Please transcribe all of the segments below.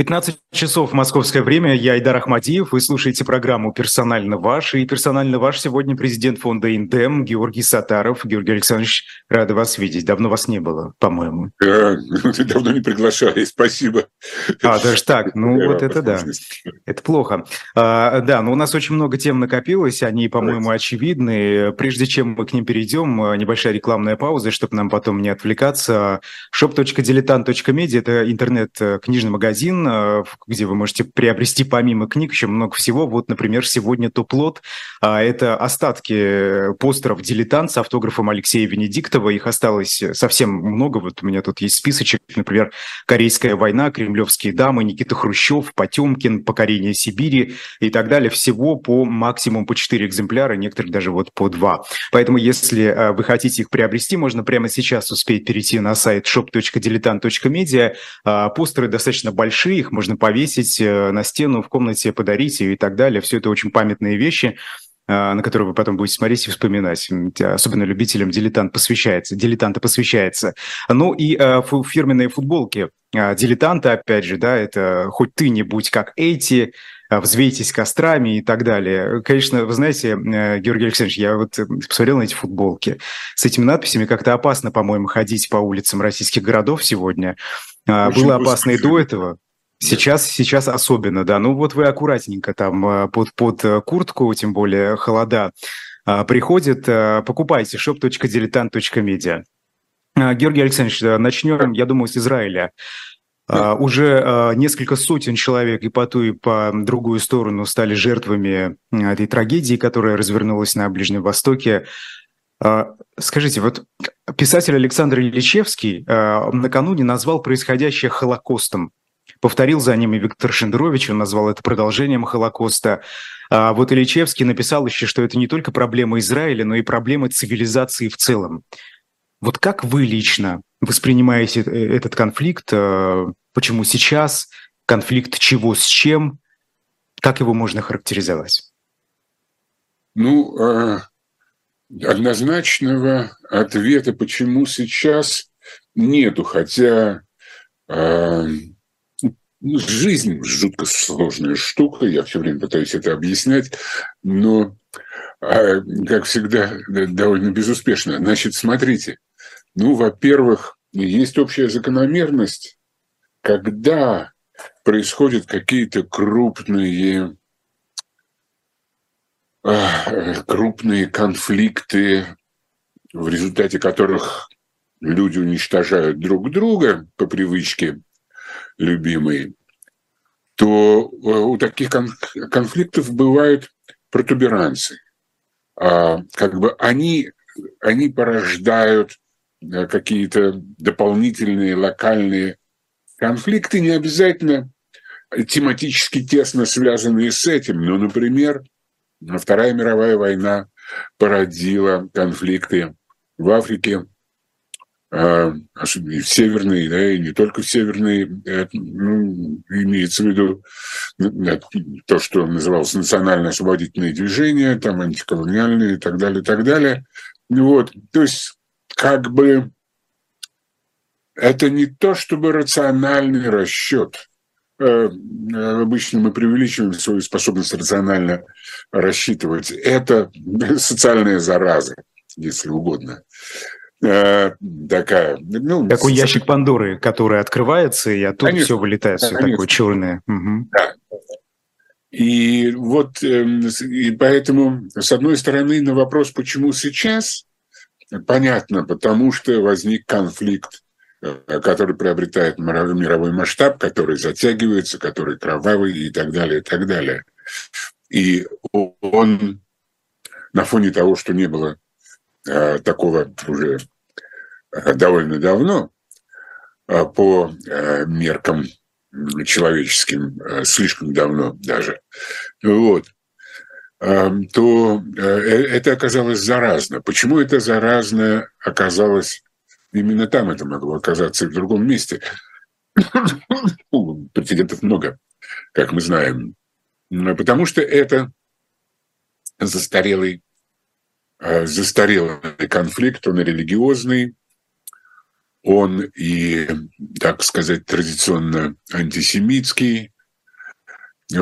15 часов московское время. Я Айдар Ахмадиев. Вы слушаете программу «Персонально ваш». И «Персонально ваш» сегодня президент фонда «Индем» Георгий Сатаров. Георгий Александрович, рада вас видеть. Давно вас не было, по-моему. Да, давно не приглашали. Спасибо. А, даже так? Ну, вот это да. Это плохо. А, да, но у нас очень много тем накопилось. Они, по-моему, очевидны. Прежде чем мы к ним перейдем, небольшая рекламная пауза, чтобы нам потом не отвлекаться. shop.diletant.media – это интернет-книжный магазин, Э, где вы можете приобрести помимо книг еще много всего. Вот, например, сегодня топ-лот а, – это остатки постеров «Дилетант» с автографом Алексея Венедиктова. Их осталось совсем много. Вот у меня тут есть списочек, например, «Корейская война», «Кремлевские дамы», Никита Хрущев, Потемкин, «Покорение Сибири» и так далее. Всего по максимум по 4 экземпляра, некоторых даже вот по 2. Поэтому, если э, вы хотите их приобрести, можно прямо сейчас успеть перейти на сайт shop.diletant.media. А, постеры достаточно большие, их можно повесить э, на стену в комнате, подарить и так далее. Все это очень памятные вещи э, на которые вы потом будете смотреть и вспоминать. Особенно любителям дилетант посвящается, дилетанта посвящается. Ну и э, фирменные футболки. Дилетанта, опять же, да, это хоть ты не будь как эти, взвейтесь кострами и так далее. Конечно, вы знаете, Георгий Александрович, я вот посмотрел на эти футболки. С этими надписями как-то опасно, по-моему, ходить по улицам российских городов сегодня. Очень Было опасно и до этого. Сейчас, сейчас особенно, да. Ну вот вы аккуратненько там э, под, под э, куртку, тем более холода, э, приходит, покупайте shop.diletant.media. Георгий Александрович, начнем, я думаю, с Израиля. Да. Уже несколько сотен человек и по ту, и по другую сторону стали жертвами этой трагедии, которая развернулась на Ближнем Востоке. Скажите, вот писатель Александр Ильичевский накануне назвал происходящее Холокостом. Повторил за ними Виктор Шендерович, он назвал это продолжением Холокоста. А вот Ильичевский написал еще, что это не только проблема Израиля, но и проблема цивилизации в целом. Вот как вы лично воспринимаете э, этот конфликт? Э, почему сейчас? Конфликт чего с чем? Как его можно характеризовать? Ну, э, однозначного ответа, почему сейчас, нету. Хотя жизнь жутко сложная штука, я все время пытаюсь это объяснять, но, а, как всегда, довольно безуспешно. Значит, смотрите, ну, во-первых, есть общая закономерность, когда происходят какие-то крупные, а, крупные конфликты, в результате которых люди уничтожают друг друга по привычке, любимый, то э, у таких конфликтов бывают протуберанцы. А, как бы они, они порождают э, какие-то дополнительные локальные конфликты, не обязательно тематически тесно связанные с этим. Но, например, Вторая мировая война породила конфликты в Африке, а, особенно в северные, да, и не только в северные, ну, имеется в виду то, что называлось национальное освободительное движение, там антиколониальные и так далее, и так далее. Вот, то есть как бы это не то, чтобы рациональный расчет. Э, обычно мы преувеличиваем свою способность рационально рассчитывать. Это социальная зараза, если угодно. Э, такая. Ну, Такой ящик Пандоры, который открывается, и оттуда конечно, все вылетает, все конечно. такое черное. Угу. Да. И вот, эм, и поэтому, с одной стороны, на вопрос, почему сейчас, понятно, потому что возник конфликт, э, который приобретает мировой масштаб, который затягивается, который кровавый и так далее, и так далее. И он на фоне того, что не было такого уже э, довольно давно э, по меркам человеческим, слишком давно даже, вот, то это оказалось заразно. Почему это заразно оказалось именно там? Это могло оказаться и в другом месте. Прецедентов много, как мы знаем. Потому что это застарелый Э, застарелый конфликт, он религиозный, он и, так сказать, традиционно антисемитский,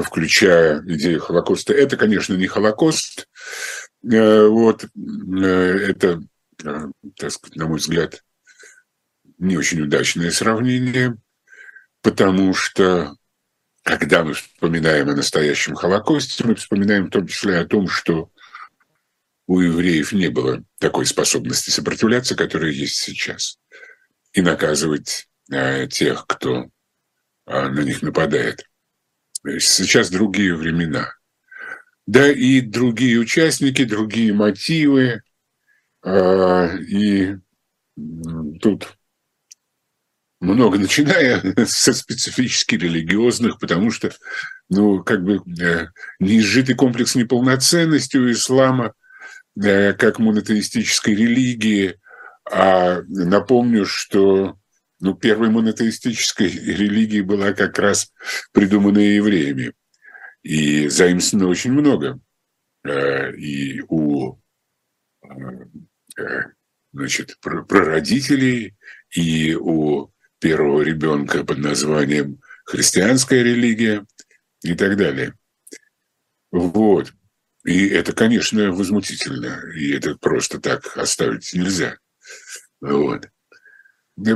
включая идею Холокоста. Это, конечно, не Холокост. Э, вот, э, это, э, так сказать, на мой взгляд, не очень удачное сравнение, потому что когда мы вспоминаем о настоящем Холокосте, мы вспоминаем в том числе о том, что у евреев не было такой способности сопротивляться, которая есть сейчас, и наказывать тех, кто на них нападает. Сейчас другие времена. Да и другие участники, другие мотивы. А, и тут много, начиная со специфически религиозных, потому что, ну, как бы э, неизжитый комплекс неполноценности у ислама, э, как монотеистической религии, а напомню, что ну, первой монотеистической религией была как раз придуманная евреями. И заимствовано очень много. Э, и у э, э, значит, прародителей, и у первого ребенка под названием христианская религия и так далее. Вот. И это, конечно, возмутительно. И это просто так оставить нельзя. Вот.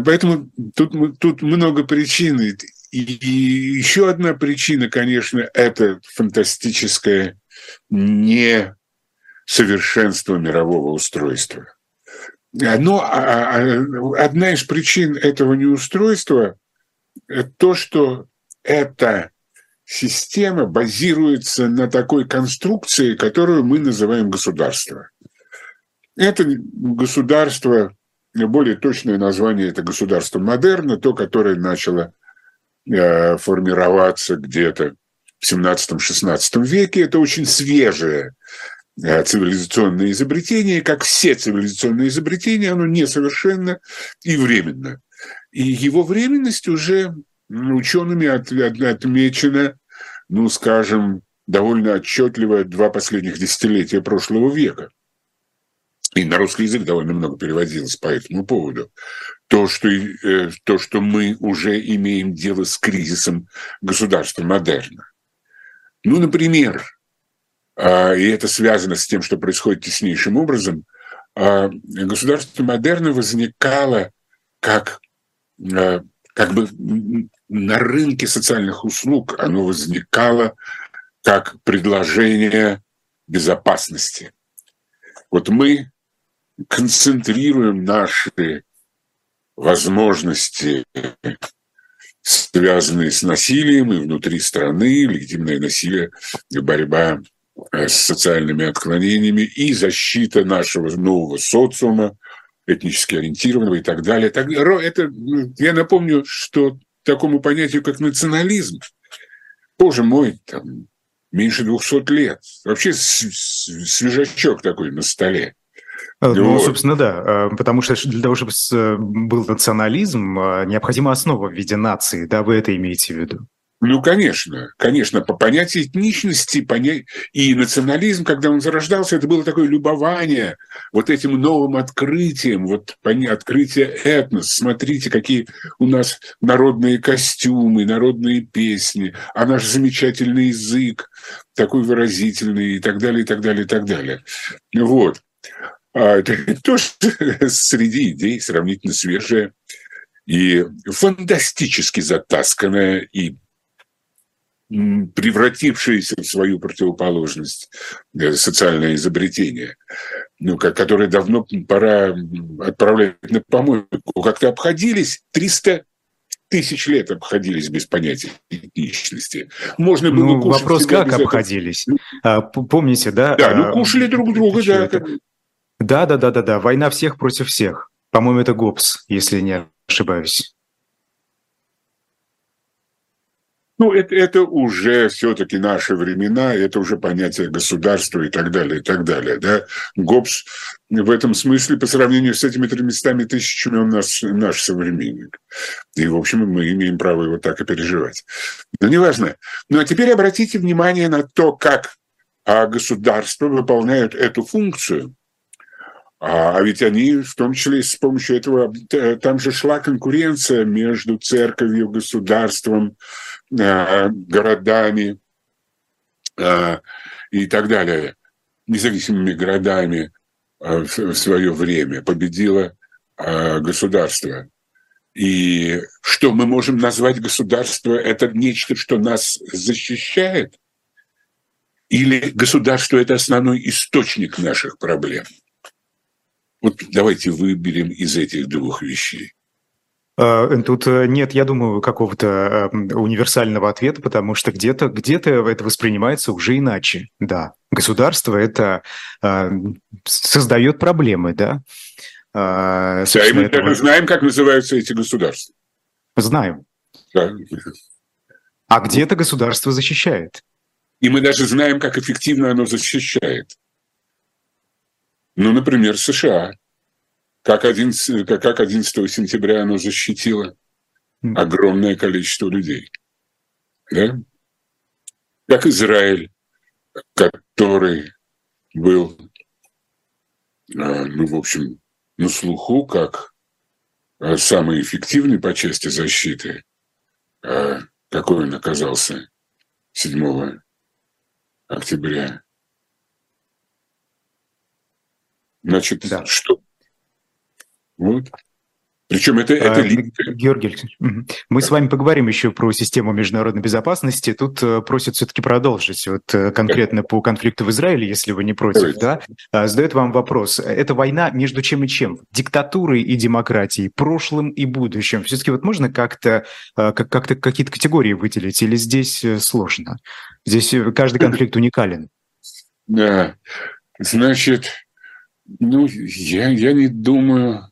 Поэтому тут, тут много причин. И, еще одна причина, конечно, это фантастическое несовершенство мирового устройства. Но а, а, одна из причин этого неустройства – то, что эта система базируется на такой конструкции, которую мы называем государство. Это государство более точное название – это государство модерна, то, которое начало э, формироваться где-то в 17-16 веке. Это очень свежее э, цивилизационное изобретение. Как все цивилизационные изобретения, оно несовершенно и временно. И его временность уже учеными от, от, отмечена, ну, скажем, довольно отчетливо два последних десятилетия прошлого века – и на русский язык довольно много переводилось по этому поводу, то, что, э, то, что мы уже имеем дело с кризисом государства модерна. Ну, например, э, и это связано с тем, что происходит теснейшим образом, э, государство модерна возникало как, э, как бы на рынке социальных услуг, оно возникало как предложение безопасности. Вот мы концентрируем наши возможности, связанные с насилием и внутри страны, легитимное насилие, борьба э, с социальными отклонениями и защита нашего нового социума, этнически ориентированного и так далее. Это, я напомню, что такому понятию, как национализм, боже мой, там, меньше двухсот лет. Вообще свежачок такой на столе. Э, ну, вот. собственно, да, э, потому что для того, чтобы был национализм, э, необходима основа в виде нации, да, вы это имеете в виду? Ну, конечно, конечно, по понятию этничности поня... и национализм, когда он зарождался, это было такое любование вот этим новым открытием, вот открытие этнос. Смотрите, какие у нас народные костюмы, народные песни, а наш замечательный язык такой выразительный и так далее, и так далее, и так далее. Вот. А это тоже среди идей сравнительно свежая и фантастически затасканная и превратившееся в свою противоположность э, социальное изобретение, ну, которое давно пора отправлять на помойку. Как-то обходились 300 тысяч лет обходились без понятия этничности. Можно было ну, кушать вопрос, как обходились? А, помните, да? Да, ну а, кушали друг друга, да. Да, да, да, да, да. Война всех против всех. По-моему, это ГОПС, если не ошибаюсь. Ну, это, это уже все-таки наши времена, это уже понятие государства и так далее, и так далее. Да? ГОПС в этом смысле по сравнению с этими тремястами тысячами он наш, наш современник. И, в общем, мы имеем право его так и переживать. Но неважно. Ну, а теперь обратите внимание на то, как а, государства выполняют эту функцию – А, а ведь они, в том числе с помощью этого, там же шла конкуренция между церковью, государством, э, городами э, и так далее, независимыми городами э, в свое время. Победило государство. И что мы можем назвать государство? Это нечто, что нас защищает? Или государство – это основной источник наших проблем? Вот давайте выберем из этих двух вещей. А, Тут э, нет, я думаю, какого-то универсального ответа, потому что где-то где это воспринимается уже иначе. Да, государство это создает проблемы, да. Да, и мы это... знаем, как называются эти государства. Знаем. Да. А где-то государство защищает. И мы даже знаем, как эффективно оно защищает. Ну, например, США. Как 11, как 11 сентября оно защитило огромное количество людей. Да? Как Израиль, который был, а, ну, в общем, на слуху как а, самый эффективный по части защиты, а, какой он оказался 7 октября. Значит, да. что? Вот. Причем это, это а, Георгий Алексеевич, мы да. с вами поговорим еще про систему международной безопасности. Тут э, просят все-таки продолжить вот э, конкретно да. по конфликту в Израиле, если вы не против, да? А, задает вам вопрос. Это война между чем и чем? Диктатурой и демократией, прошлым и будущим. Все-таки вот можно как-то э, как как-то какие-то категории выделить или здесь сложно? Здесь каждый конфликт уникален. Да, значит, ну, я, я не думаю.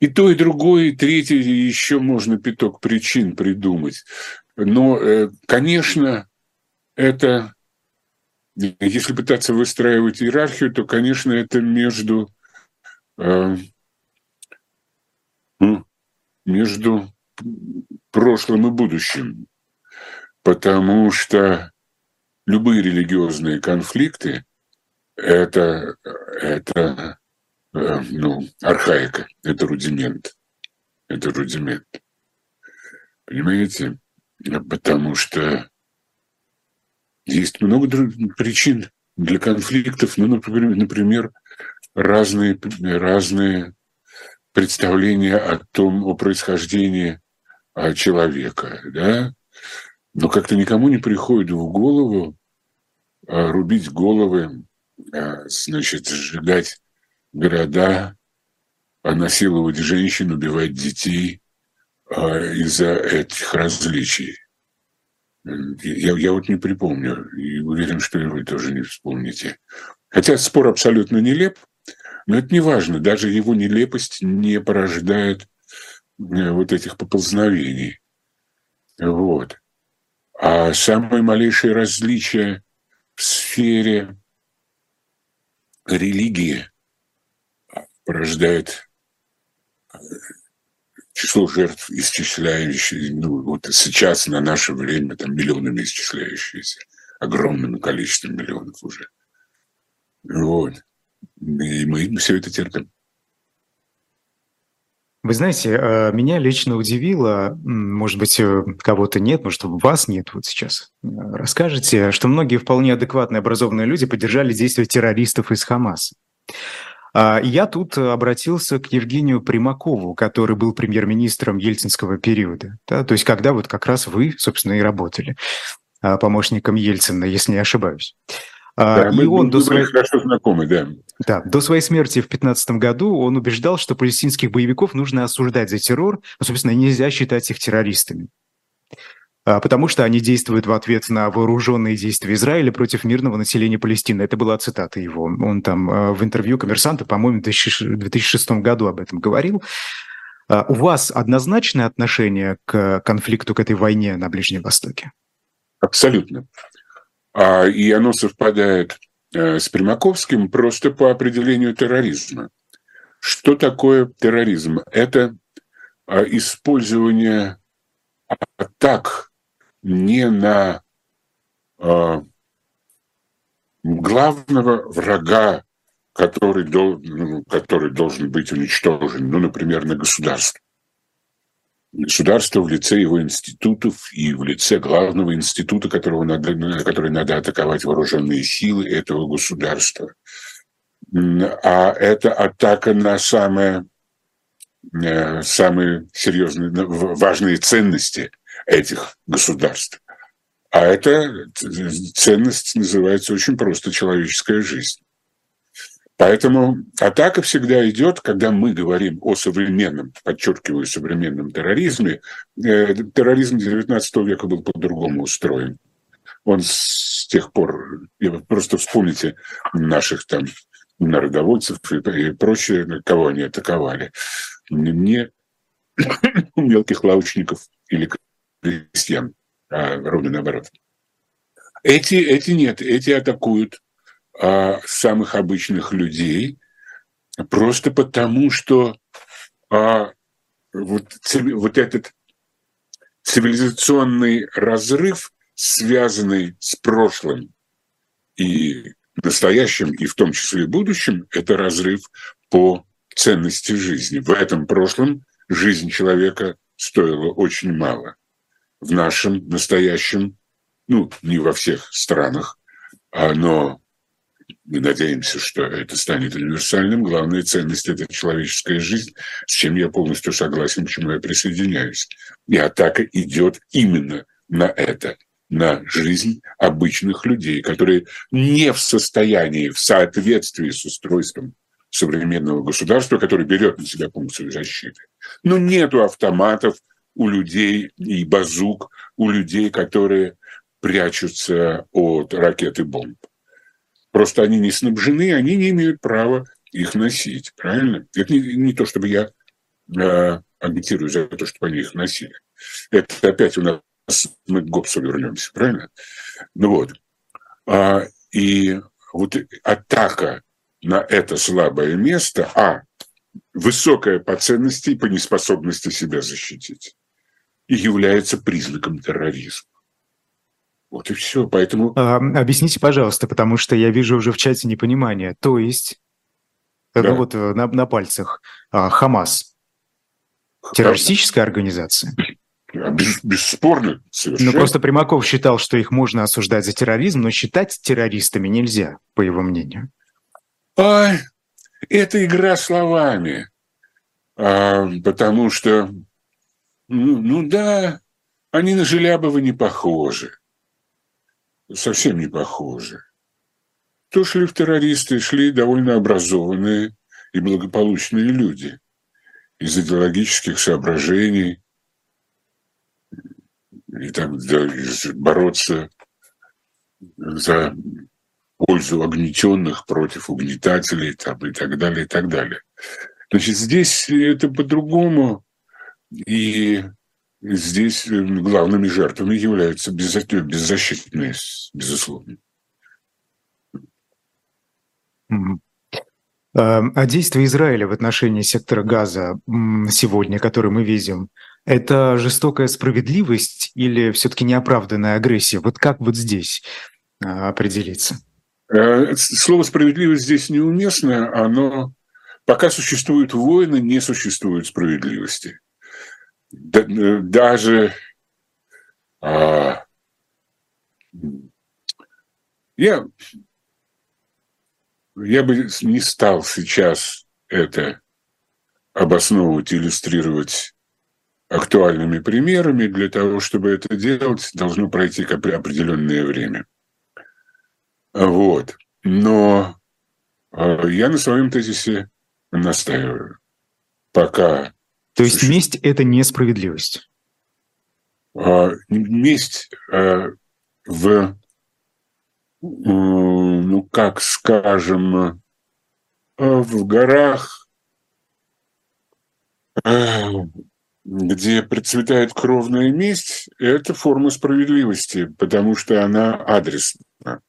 И то, и другое, и третье, еще можно пяток причин придумать. Но, э, конечно, это, если пытаться выстраивать иерархию, то, конечно, это между, э, между прошлым и будущим. Потому что любые религиозные конфликты это, это э, ну, архаика, это рудимент. Это рудимент. Понимаете? Потому что есть много причин для конфликтов, ну, например, например разные, разные представления о том, о происхождении человека, да, но как-то никому не приходит в голову а, рубить головы значит, сжигать города, насиловать женщин, убивать детей а, из-за этих различий. Я, я вот не припомню, и уверен, что и вы тоже не вспомните. Хотя спор абсолютно нелеп, но это не важно, даже его нелепость не порождает э, вот этих поползновений. Вот. А самые малейшие различия в сфере религии порождает э, число жертв, исчисляющие, ну, вот сейчас на наше время там миллионами исчисляющиеся, огромным количеством миллионов уже. Вот. И мы все это терпим. Вы знаете, э, меня лично удивило, может быть, э, кого-то нет, может, вас нет вот сейчас. Расскажите, что многие вполне адекватные образованные люди поддержали действия террористов из Хамаса. А, я тут обратился к Евгению Примакову, который был премьер-министром ельцинского периода. Да, то есть когда вот как раз вы, собственно, и работали а, помощником Ельцина, если не ошибаюсь. А, да, и мы, он мы до своей... хорошо знакомы, да. Да, до своей смерти в 2015 году он убеждал, что палестинских боевиков нужно осуждать за террор, но, собственно, нельзя считать их террористами потому что они действуют в ответ на вооруженные действия Израиля против мирного населения Палестины. Это была цитата его. Он там а, в интервью коммерсанта, по-моему, в 2006 году об этом говорил. У вас однозначное отношение к конфликту, к этой войне на Ближнем Востоке? Абсолютно. А, и оно совпадает э, с Примаковским просто по определению терроризма. Что такое терроризм? Это а, использование атак не на а, главного врага, который, ну, который должен быть уничтожен, ну, например, на государство. Государство в лице его институтов и в лице главного института, которого надо, который надо атаковать вооруженные силы этого государства. А это атака на самое, э, самые серьезные, важные ценности этих государств. А эта ценность называется очень просто человеческая жизнь. Поэтому атака всегда идет, когда мы говорим о современном, подчеркиваю, современном терроризме. Э, терроризм XIX века был по-другому устроен. Он с тех пор, просто вспомните наших там народовольцев и прочее, кого они атаковали. Не мелких лавочников или крестьян а ровно наоборот. Эти, эти нет, эти атакуют а, самых обычных людей просто потому, что а, вот, вот этот цивилизационный разрыв, связанный с прошлым и настоящим, и в том числе и будущим, это разрыв по ценности жизни. В этом прошлом жизнь человека стоила очень мало в нашем настоящем, ну, не во всех странах, а, но мы надеемся, что это станет универсальным. Главная ценность – это человеческая жизнь, с чем я полностью согласен, к чему я присоединяюсь. И атака идет именно на это, на жизнь обычных людей, которые не в состоянии, в соответствии с устройством современного государства, который берет на себя функцию защиты. Но нету автоматов, у людей и базук у людей, которые прячутся от ракет и бомб. Просто они не снабжены, они не имеют права их носить, правильно? Это не, не то, чтобы я э, агитирую за то, чтобы они их носили. Это опять у нас мы к Гоббсу вернемся, правильно? Ну вот. А, и вот атака на это слабое место, а, высокая по ценности и по неспособности себя защитить и является признаком терроризма. Вот и все. Поэтому... А, объясните, пожалуйста, потому что я вижу уже в чате непонимание. То есть, да. ну вот э, на, на пальцах, а, Хамас террористическая организация? Без, бесспорно, совершенно. Ну, просто Примаков считал, что их можно осуждать за терроризм, но считать террористами нельзя, по его мнению. А, это игра словами. А, потому что ну, ну да, они на Желябова не похожи. Совсем не похожи. То шли в террористы, шли довольно образованные и благополучные люди из идеологических соображений и так да, бороться за пользу огнетенных против угнетателей там, и так далее, и так далее. Значит, здесь это по-другому. И здесь э, главными жертвами являются беззащитные, безусловно. А, а действия Израиля в отношении сектора газа сегодня, который мы видим, это жестокая справедливость или все-таки неоправданная агрессия? Вот как вот здесь а, определиться? Э, слово «справедливость» здесь неуместно. Оно пока существуют войны, не существует справедливости даже а, я, я бы не стал сейчас это обосновывать, иллюстрировать актуальными примерами. Для того, чтобы это делать, должно пройти определенное время. Вот. Но а, я на своем тезисе настаиваю. Пока то есть месть – это несправедливость? А, месть а, в, ну, как скажем, а, в горах, где процветает кровная месть, это форма справедливости, потому что она адресна.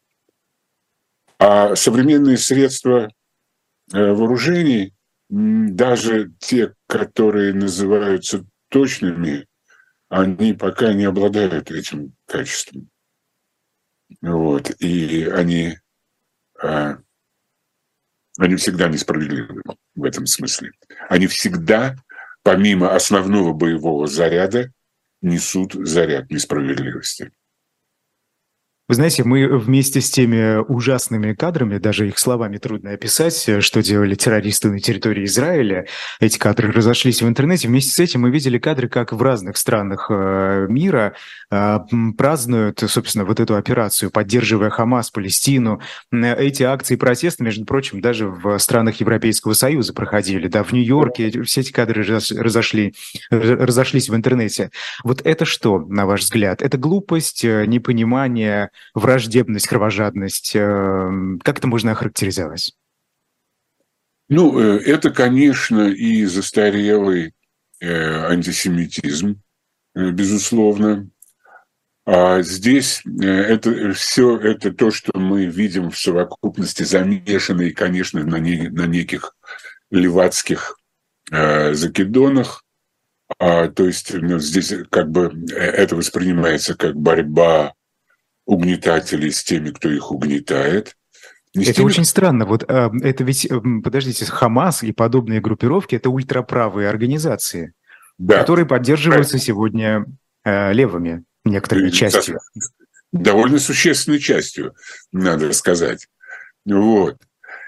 А современные средства вооружений даже те, которые называются точными, они пока не обладают этим качеством. Вот. И они э, они всегда несправедливы в этом смысле. Они всегда, помимо основного боевого заряда, несут заряд несправедливости. Вы знаете, мы вместе с теми ужасными кадрами, даже их словами трудно описать, что делали террористы на территории Израиля, эти кадры разошлись в интернете. Вместе с этим мы видели кадры, как в разных странах э, мира э, празднуют, собственно, вот эту операцию, поддерживая Хамас, Палестину. Эти акции протеста, между прочим, даже в странах Европейского Союза проходили. Да, в Нью-Йорке все эти кадры разошли, разошлись в интернете. Вот это что, на ваш взгляд? Это глупость, э, непонимание враждебность, кровожадность? Эм, как это можно охарактеризовать? Ну, э, это, конечно, и застарелый э, антисемитизм, э, безусловно. А здесь это все это то, что мы видим в совокупности, замешанные, конечно, на, не, на неких левацких э, закидонах. А, то есть ну, здесь как бы это воспринимается как борьба угнетателей с теми, кто их угнетает. Не это теми... очень странно. Вот э, это ведь, э, подождите, Хамас и подобные группировки – это ультраправые организации, да. которые поддерживаются да. сегодня э, левыми некоторыми и, частью. Довольно существенной частью, надо сказать. Вот.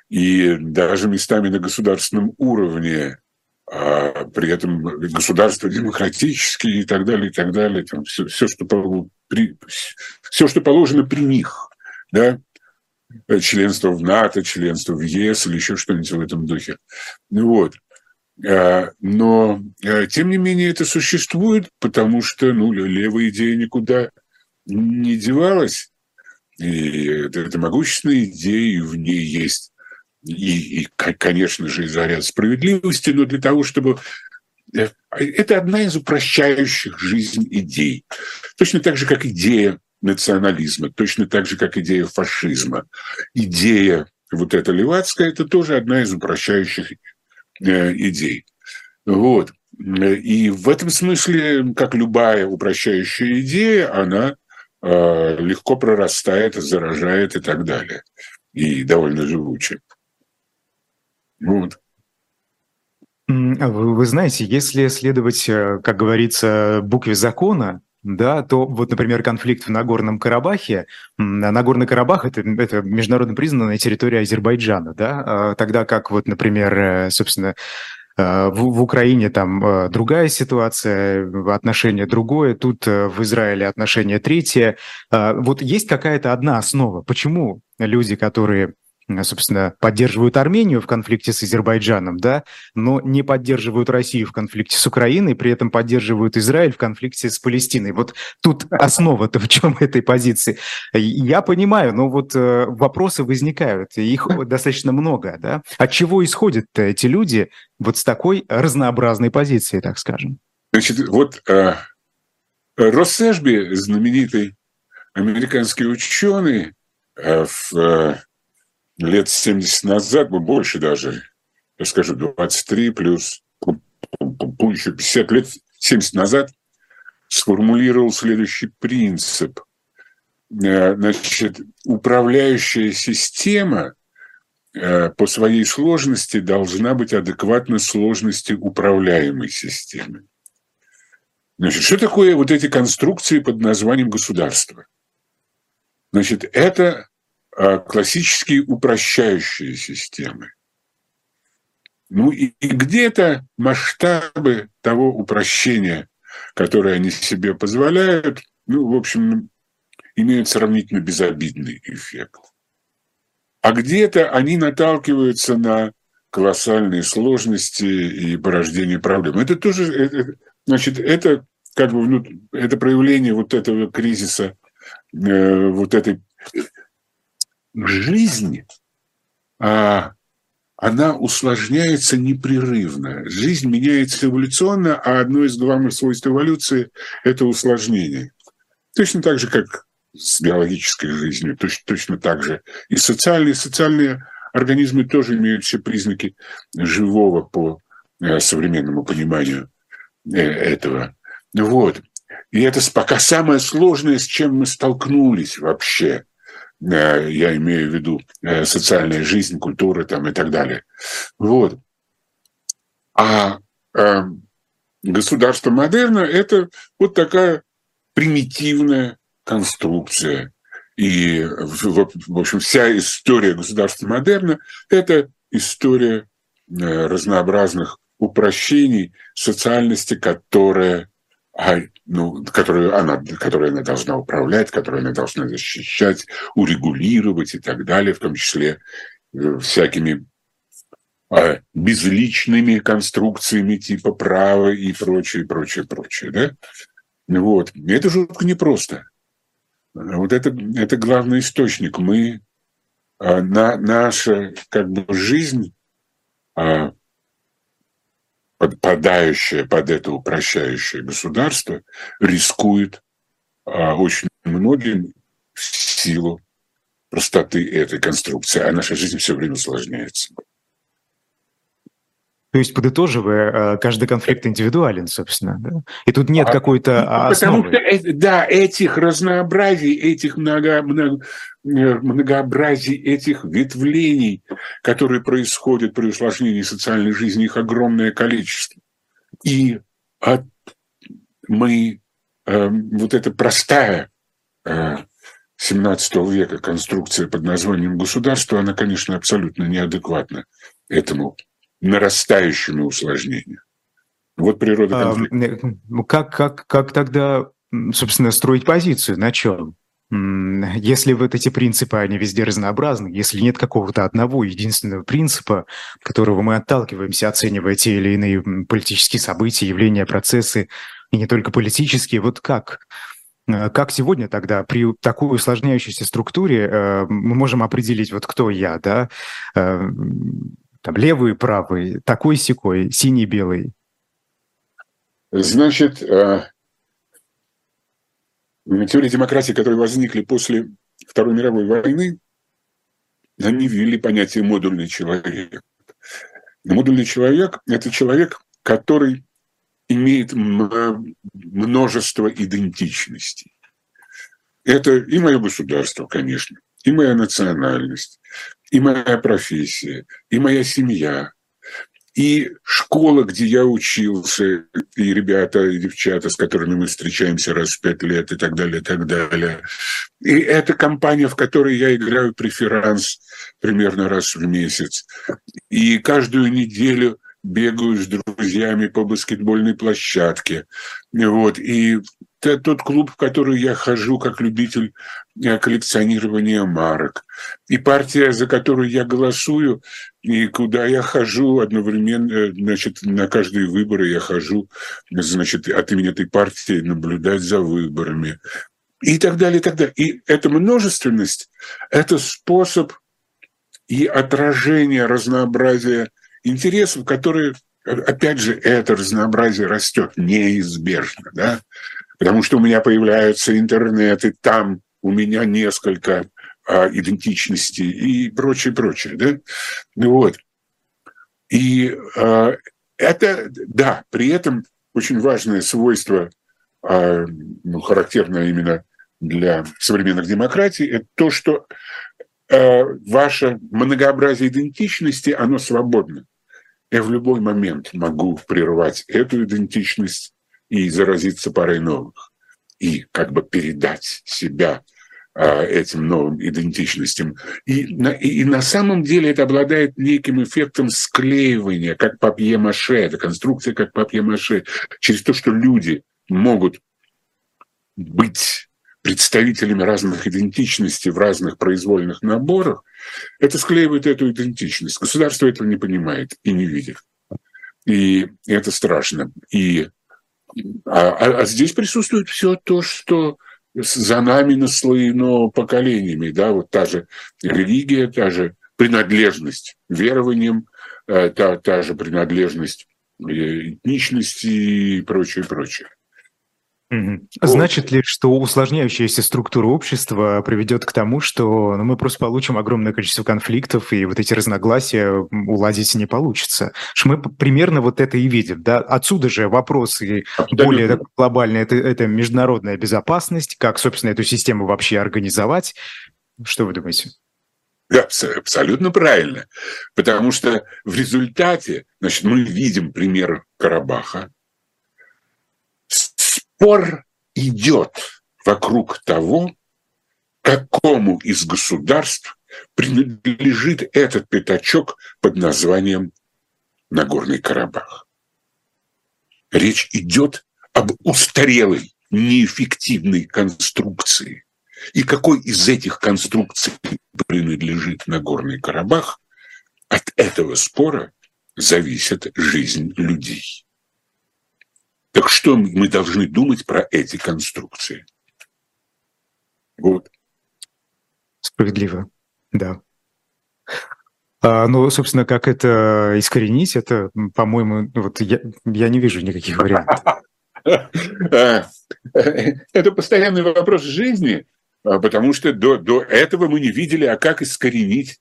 И даже местами на государственном уровне а при этом государство демократические и так далее, и так далее, там все, все, что, при, все, что положено при них, да, членство в НАТО, членство в ЕС или еще что-нибудь в этом духе. Ну вот. А, но, а, тем не менее, это существует, потому что ну, левая идея никуда не девалась. И это, это могущественная идея, и в ней есть и, и, конечно же, из-за ряда справедливости, но для того, чтобы э, это одна из упрощающих жизнь идей. Точно так же, как идея национализма, точно так же, как идея фашизма. Идея вот эта левацкая – это тоже одна из упрощающих э, идей. Вот. И в этом смысле, как любая упрощающая идея, она э, легко прорастает, заражает и так далее. И довольно живучая. Вот. А вы, вы знаете, если следовать, э, как говорится, букве закона, да, то вот, например, конфликт в Нагорном Карабахе, Нагорный Карабах это, это международно признанная территория Азербайджана, да, а тогда как вот, например, э, собственно, э, в, в Украине там другая ситуация, отношение другое, тут в Израиле отношение третье. Вот есть какая-то одна основа. Почему люди, которые собственно, поддерживают Армению в конфликте с Азербайджаном, да, но не поддерживают Россию в конфликте с Украиной, при этом поддерживают Израиль в конфликте с Палестиной. Вот тут основа-то в чем этой позиции? Я понимаю, но вот э, вопросы возникают, их достаточно много, да. От чего исходят эти люди вот с такой разнообразной позицией, так скажем? Значит, вот э, Россешби, знаменитый американский ученый, э, в э, лет 70 назад, больше даже, я скажу, 23 плюс еще 50 лет, 70 назад, сформулировал следующий принцип. Э, значит, управляющая система э, по своей сложности должна быть адекватна сложности управляемой системы. Значит, что такое вот эти конструкции под названием государства? Значит, это классические упрощающие системы. Ну и, и где-то масштабы того упрощения, которое они себе позволяют, ну, в общем, имеют сравнительно безобидный эффект. А где-то они наталкиваются на колоссальные сложности и порождение проблем. Это тоже, это, значит, это как бы ну, это проявление вот этого кризиса, э, вот этой жизнь, а, она усложняется непрерывно. Жизнь меняется эволюционно, а одно из главных свойств эволюции – это усложнение. Точно так же, как с биологической жизнью, точно, точно так же. И социальные, социальные организмы тоже имеют все признаки живого по э, современному пониманию э, этого. Вот. И это пока самое сложное, с чем мы столкнулись вообще – я имею в виду социальная жизнь, культура там, и так далее. Вот. А э, государство модерна – это вот такая примитивная конструкция. И, в, в общем, вся история государства модерна – это история э, разнообразных упрощений социальности, которая, ну, которую, она, которую она должна управлять, которую она должна защищать, урегулировать и так далее, в том числе э, всякими а, безличными конструкциями типа права и прочее, прочее, прочее. Да? Вот. Это жутко непросто. Вот это, это главный источник. Мы, а, на, наша как бы, жизнь, а, подпадающее под это упрощающее государство, рискует очень многим в силу простоты этой конструкции, а наша жизнь все время усложняется. То есть, подытоживая, э, каждый конфликт индивидуален, собственно. Да? И тут нет а, какой-то ну, основы. Потому что, да, этих разнообразий, этих много, много, э, многообразий, этих ветвлений, которые происходят при усложнении социальной жизни, их огромное количество. И от, мы, э, вот эта простая э, 17 века конструкция под названием государство, она, конечно, абсолютно неадекватна этому нарастающими усложнениями. Вот природа конфликта. А, как, как, как тогда, собственно, строить позицию? На чем? Если вот эти принципы, они везде разнообразны, если нет какого-то одного единственного принципа, от которого мы отталкиваемся, оценивая те или иные политические события, явления, процессы, и не только политические, вот как? Э, как сегодня тогда при такой усложняющейся структуре э, мы можем определить, вот кто я, да, там левый, правый, такой секой, синий, белый? Значит, э, теории демократии, которые возникли после Второй мировой войны, они ввели понятие модульный человек. Модульный человек – это человек, который имеет множество идентичностей. Это и мое государство, конечно, и моя национальность, и моя профессия, и моя семья, и школа, где я учился, и ребята, и девчата, с которыми мы встречаемся раз в пять лет, и так далее, и так далее. И это компания, в которой я играю преферанс примерно раз в месяц. И каждую неделю бегаю с друзьями по баскетбольной площадке. Вот. И тот клуб, в который я хожу как любитель э, коллекционирования марок. И партия, за которую я голосую, и куда я хожу одновременно, э, значит, на каждые выборы я хожу, значит, от имени этой партии наблюдать за выборами. И так далее, и так далее. И эта множественность – это способ и отражение разнообразия интересов, которые, опять же, это разнообразие растет неизбежно, да, потому что у меня появляются интернет, и там у меня несколько а, идентичностей и прочее, прочее, да, вот. И а, это, да, при этом очень важное свойство, а, ну, характерное именно для современных демократий, это то, что а, ваше многообразие идентичности, оно свободно. Я в любой момент могу прервать эту идентичность и заразиться парой новых. И как бы передать себя а, этим новым идентичностям. И на, и, на самом деле это обладает неким эффектом склеивания, как папье-маше, это конструкция как папье-маше, через то, что люди могут быть представителями разных идентичностей в разных произвольных наборах, это склеивает эту идентичность. Государство этого не понимает и не видит. И это страшно. И, а, а, а здесь присутствует все то, что за нами наслоено поколениями. Да? Вот та же религия, та же принадлежность верованиям, э, та, та же принадлежность э, этничности и прочее, прочее. Значит ли, что усложняющаяся структура общества приведет к тому, что ну, мы просто получим огромное количество конфликтов, и вот эти разногласия уладить не получится? Что мы примерно вот это и видим. Да? Отсюда же вопросы Абсолютно. более глобальные. Это, это международная безопасность, как, собственно, эту систему вообще организовать, Что вы думаете? Абсолютно правильно. Потому что в результате, значит, мы видим пример Карабаха. Спор идет вокруг того, какому из государств принадлежит этот пятачок под названием Нагорный Карабах. Речь идет об устарелой, неэффективной конструкции. И какой из этих конструкций принадлежит Нагорный Карабах, от этого спора зависит жизнь людей. Так что мы должны думать про эти конструкции? Вот. Справедливо, да. А, ну, собственно, как это искоренить, это, по-моему, вот я, я не вижу никаких вариантов. Это постоянный вопрос жизни, а, потому что до, до этого мы не видели, а как искоренить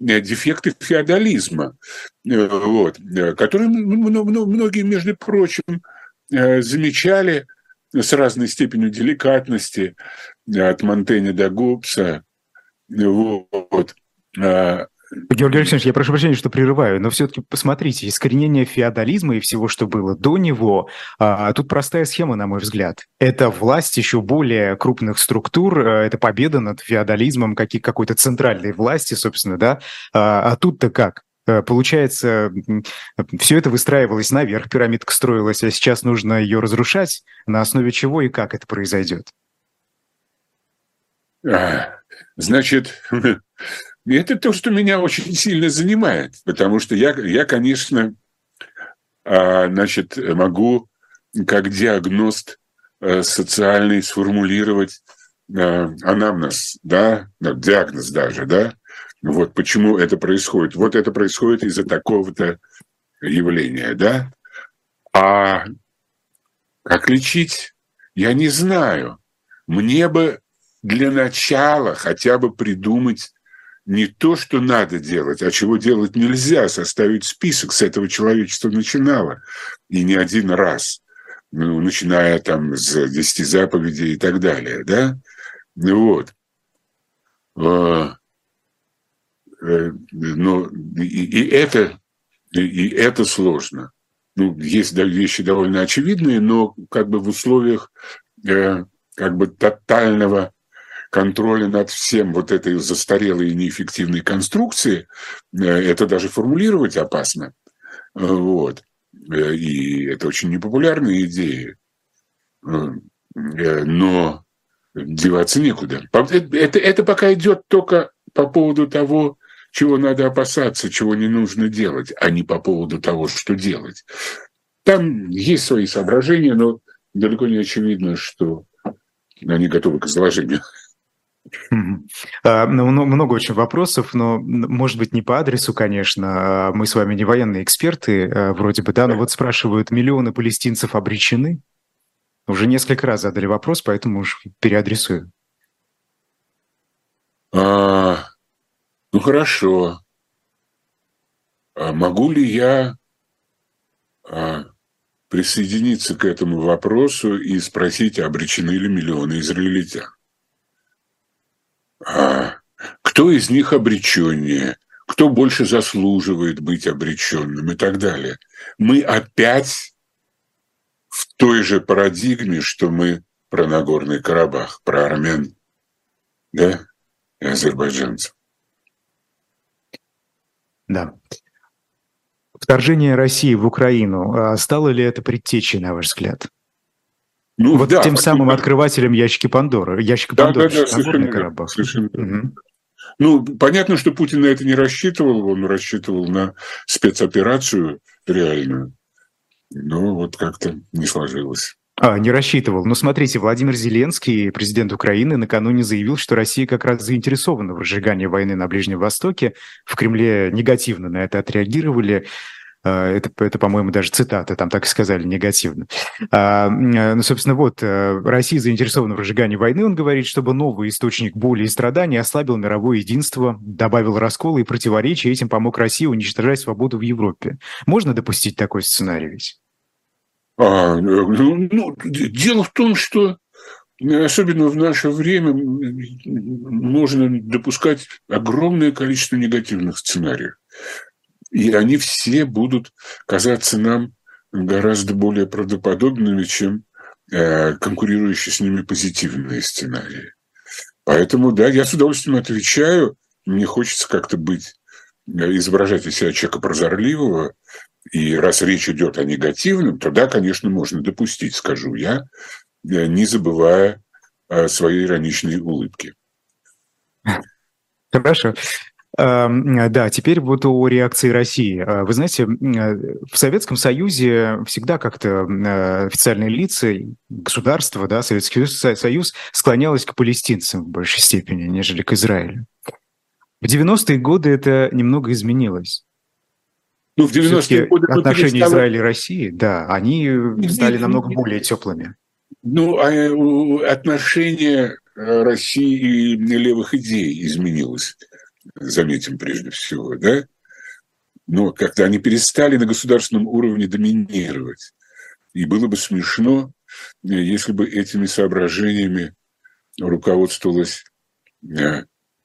э, дефекты феодализма, э, вот, э, которые многие, между прочим, замечали с разной степенью деликатности от Монтэня до Гоббса. Вот. А, Георгий Александрович, я прошу прощения, что прерываю, но все-таки посмотрите, искоренение феодализма и всего, что было до него, а, тут простая схема, на мой взгляд. Это власть еще более крупных структур, а, это победа над феодализмом как, какой-то центральной власти, собственно, да. А, а тут-то как? А, получается, все это выстраивалось наверх, пирамидка строилась, а сейчас нужно ее разрушать. На основе чего и как это произойдет? Значит, И это то, что меня очень сильно занимает, потому что я, я конечно, а, значит, могу как диагност э, социальный сформулировать э, анамнез, да, диагноз даже, да, вот почему это происходит. Вот это происходит из-за такого-то явления, да. А как лечить, я не знаю. Мне бы для начала хотя бы придумать не то, что надо делать, а чего делать нельзя, составить список с этого человечество начинало. И не один раз. Ну, начиная там с десяти заповедей и так далее, да? Вот. Э, но и, и это и это сложно. Ну, есть вещи довольно очевидные, но как бы в условиях э, как бы тотального контроля над всем вот этой застарелой и неэффективной конструкции, э, это даже формулировать опасно. Вот. Э, и это очень непопулярные идеи. Э, но деваться некуда. Это, это пока идет только по поводу того, чего надо опасаться, чего не нужно делать, а не по поводу того, что делать. Там есть свои соображения, но далеко не очевидно, что они готовы к изложению. А, ну, много очень вопросов, но, может быть, не по адресу, конечно. А мы с вами не военные эксперты, а, вроде бы, да, но вот спрашивают, миллионы палестинцев обречены? Уже несколько раз задали вопрос, поэтому уж переадресую. А, ну, хорошо. А могу ли я а, присоединиться к этому вопросу и спросить, обречены ли миллионы израильтян? А кто из них обреченнее, кто больше заслуживает быть обреченным и так далее. Мы опять в той же парадигме, что мы про Нагорный Карабах, про армян, да, и азербайджанцев. Да. Вторжение России в Украину, а стало ли это предтечей, на ваш взгляд? Ну, вот да, тем самым да. открывателем ящики Пандоры. Ящика да, Пандоры, да, да, совершенно, Карабах. совершенно угу. Ну, понятно, что Путин на это не рассчитывал, он рассчитывал на спецоперацию реальную, но вот как-то не сложилось. А, не рассчитывал. Но смотрите, Владимир Зеленский, президент Украины, накануне заявил, что Россия как раз заинтересована в разжигании войны на Ближнем Востоке. В Кремле негативно на это отреагировали. А, это, это по-моему, даже цитата, там так и сказали, негативно. А, ну, собственно, вот, э, Россия заинтересована в разжигании войны, он говорит, чтобы новый источник боли и страданий ослабил мировое единство, добавил расколы и противоречия, этим помог России уничтожать свободу в Европе. Можно допустить такой сценарий ведь? А, ну, ну, дело в том, что особенно в наше время, можно допускать огромное количество негативных сценариев. И они все будут казаться нам гораздо более правдоподобными, чем э, конкурирующие с ними позитивные сценарии. Поэтому, да, я с удовольствием отвечаю. Мне хочется как-то быть, э, изображать из себя человека прозорливого. И раз речь идет о негативном, то да, конечно, можно допустить, скажу я, э, не забывая своей ироничной улыбки. Хорошо. Да, теперь вот о реакции России. А, вы знаете, в Советском Союзе всегда как-то официальные лица, государство, да, Советский Союз склонялось к палестинцам в большей степени, нежели к Израилю. В 90-е годы это немного изменилось. Ну, в 90-е годы отношения перестали... Израиля и России, да, они стали намного более теплыми. Ну, а э, отношение э, России и левых идей изменилось заметим прежде всего, да? Но как-то они перестали на государственном уровне доминировать. И было бы смешно, если бы этими соображениями руководствовалось э,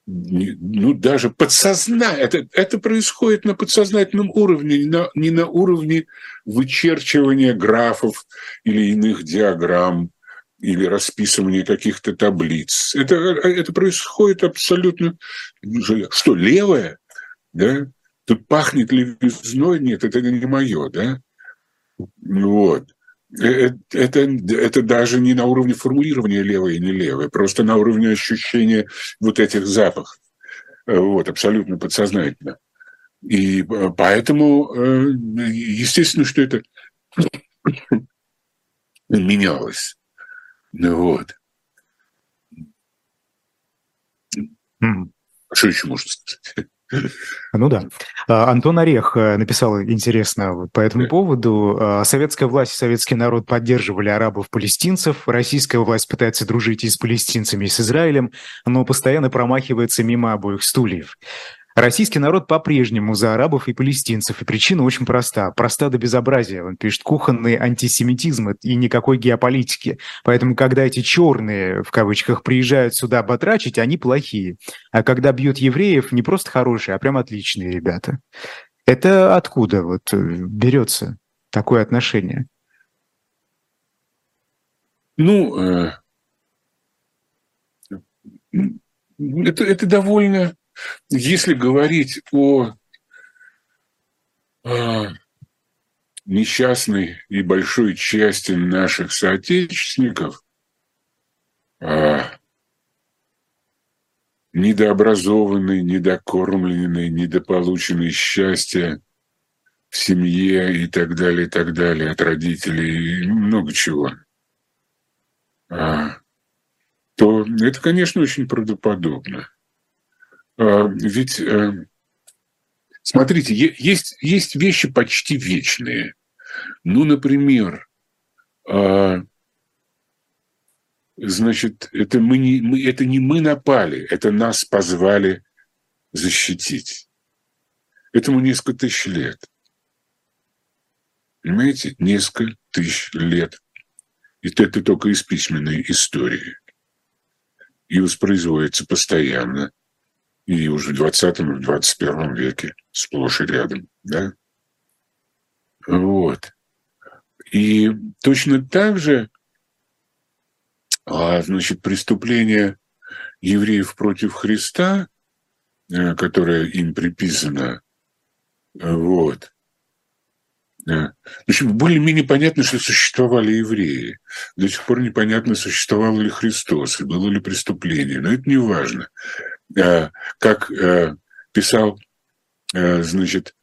ну, даже подсознание, это, это происходит на подсознательном уровне, не на, не на уровне вычерчивания графов или иных диаграмм, или расписывание каких-то таблиц. Это, это происходит абсолютно... Что, левое? Да? Тут пахнет левизной? Нет, это не мое, да? Вот. Э, это, это даже не на уровне формулирования левое и не левое, просто на уровне ощущения вот этих запахов. Вот, абсолютно подсознательно. И э, поэтому, э, естественно, что это менялось. Ну вот. Что еще можно сказать? Ну да. А, Антон Орех э, написал интересно вот по этому поводу. А, Советская власть и советский народ поддерживали арабов-палестинцев. Российская власть пытается дружить и с палестинцами, и с Израилем, но постоянно промахивается мимо обоих стульев. Российский народ по-прежнему за арабов и палестинцев, и причина очень проста. Проста до безобразия. Он пишет кухонный антисемитизм и никакой геополитики. Поэтому, когда эти черные, в кавычках, приезжают сюда батрачить, они плохие. А когда бьют евреев, не просто хорошие, а прям отличные ребята. Это откуда вот э, берется такое отношение? Ну, э, это, это довольно если говорить о э, несчастной и большой части наших соотечественников, э, недообразованной, недокормленной, недополученной счастья в семье и так далее, и так далее, от родителей, и много чего, а, то это, конечно, очень правдоподобно. А, ведь, э, смотрите, есть, есть вещи почти вечные. Ну, например, а, значит, это, мы не, мы, это не мы напали, это нас позвали защитить. Этому несколько тысяч лет. Понимаете? Несколько тысяч лет. И это только из письменной истории. И воспроизводится постоянно и уже в 20 и в 21 веке сплошь и рядом. Да? Вот. И точно так же, а, значит, преступление евреев против Христа, э, которое им приписано, вот, в общем, более-менее понятно, что существовали евреи. До сих пор непонятно, существовал ли Христос, и было ли преступление. Но это не важно. Э, как э, писал, э, значит,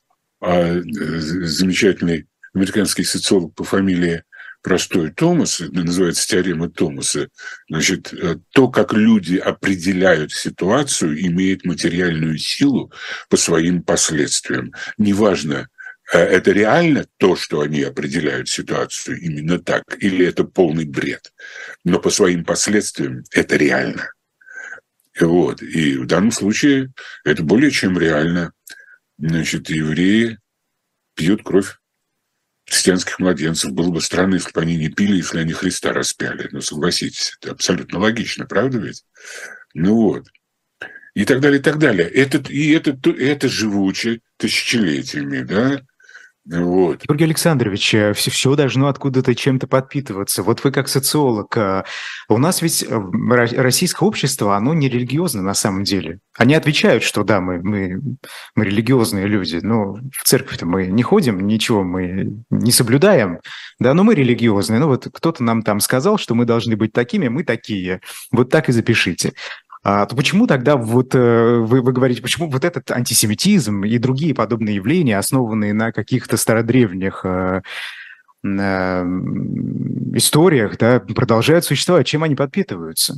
а, замечательный американский социолог по фамилии Простой Томас, называется теорема Томаса, значит, то, как люди определяют ситуацию, имеет материальную силу по своим последствиям. Неважно, это реально то, что они определяют ситуацию именно так, или это полный бред. Но по своим последствиям это реально. Вот. И в данном случае это более чем реально. Значит, евреи пьют кровь христианских младенцев. Было бы странно, если бы они не пили, если они Христа распяли. Ну, согласитесь, это абсолютно логично, правда ведь? Ну вот. И так далее, и так далее. Это, и это, это живуче тысячелетиями, да? Вот. Георгий Александрович, все, э, все должно откуда-то чем-то подпитываться. Вот вы как социолог, э, у нас ведь э, российское общество, оно не религиозно на самом деле. Они отвечают, что да, мы, мы, мы религиозные люди, но в церковь-то мы не ходим, ничего мы не соблюдаем, да, но мы религиозные. Ну вот кто-то нам там сказал, что мы должны быть такими, мы такие. Вот так и запишите. А, то почему тогда вот э, вы, вы говорите, почему вот этот антисемитизм и другие подобные явления, основанные на каких-то стародревних э, э, историях, да, продолжают существовать? Чем они подпитываются?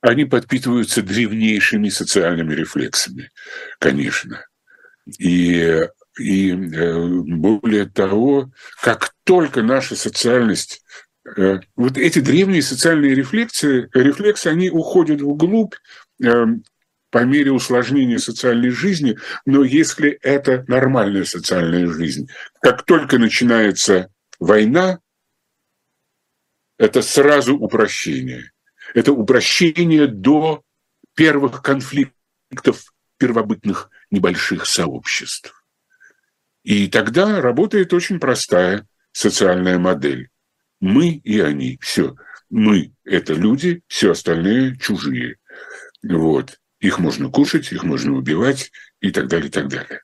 Они подпитываются древнейшими социальными рефлексами, конечно. И, и более того, как только наша социальность вот эти древние социальные рефлексы, рефлексы, они уходят вглубь э, по мере усложнения социальной жизни, но если это нормальная социальная жизнь, как только начинается война, это сразу упрощение. Это упрощение до первых конфликтов первобытных небольших сообществ. И тогда работает очень простая социальная модель. Мы и они. Все. Мы – это люди, все остальные – чужие. Вот. Их можно кушать, их можно убивать и так далее, и так далее.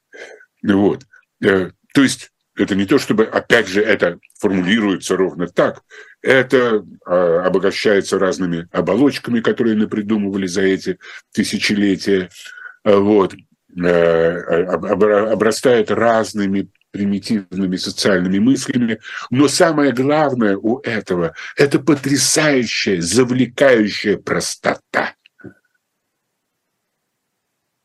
Вот. Э, то есть это не то, чтобы, опять же, это формулируется ровно так. Это а, обогащается разными оболочками, которые напридумывали за эти тысячелетия. Вот. Э, обрастает разными примитивными социальными мыслями. Но самое главное у этого – это потрясающая, завлекающая простота.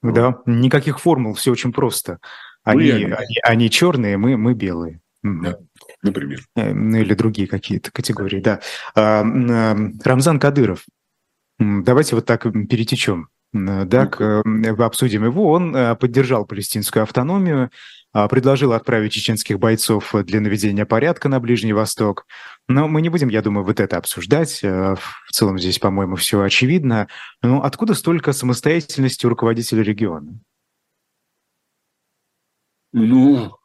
Да, никаких формул, все очень просто. Они, они. они, они черные, мы, мы белые. Да, например. Э, ну или другие какие-то категории, да. А, а, Рамзан Кадыров. Давайте вот так перетечем. Да, к, обсудим его. Он э, поддержал палестинскую автономию, а, предложил отправить чеченских бойцов для наведения порядка на Ближний Восток. Но мы не будем, я думаю, вот это обсуждать. Э, в целом здесь, по-моему, все очевидно. Но откуда столько самостоятельности у руководителя региона? Ну,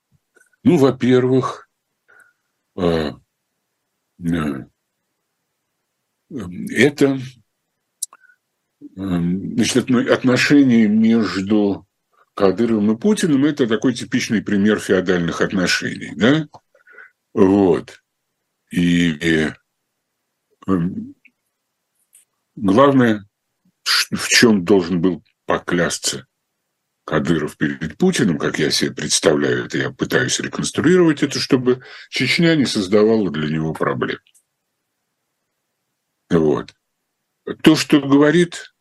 ну во-первых, э, э, это значит, отношения между Кадыровым и Путиным, это такой типичный пример феодальных отношений, да? Вот. И, и эм, главное, в чем должен был поклясться Кадыров перед Путиным, как я себе представляю это, я пытаюсь реконструировать это, чтобы Чечня не создавала для него проблем. Вот. То, что говорит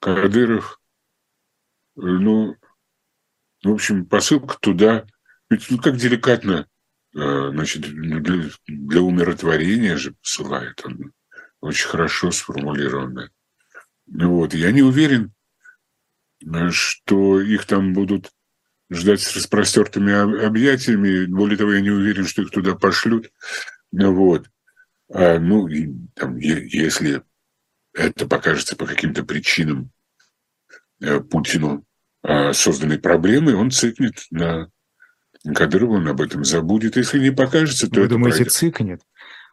Кадыров, ну, в общем, посылка туда, ведь ну, как деликатно, э, значит, для, для умиротворения же посылает он. Очень хорошо сформулировано. Вот. Я не уверен, э, что их там будут ждать с распростертыми объятиями. Более того, я не уверен, что их туда пошлют. Вот. А, ну, там, если это покажется по каким-то причинам э, Путину а, созданной проблемы, он цикнет на Кадырова, он об этом забудет. Если не покажется, то Вы это думаете, пройдет. цикнет?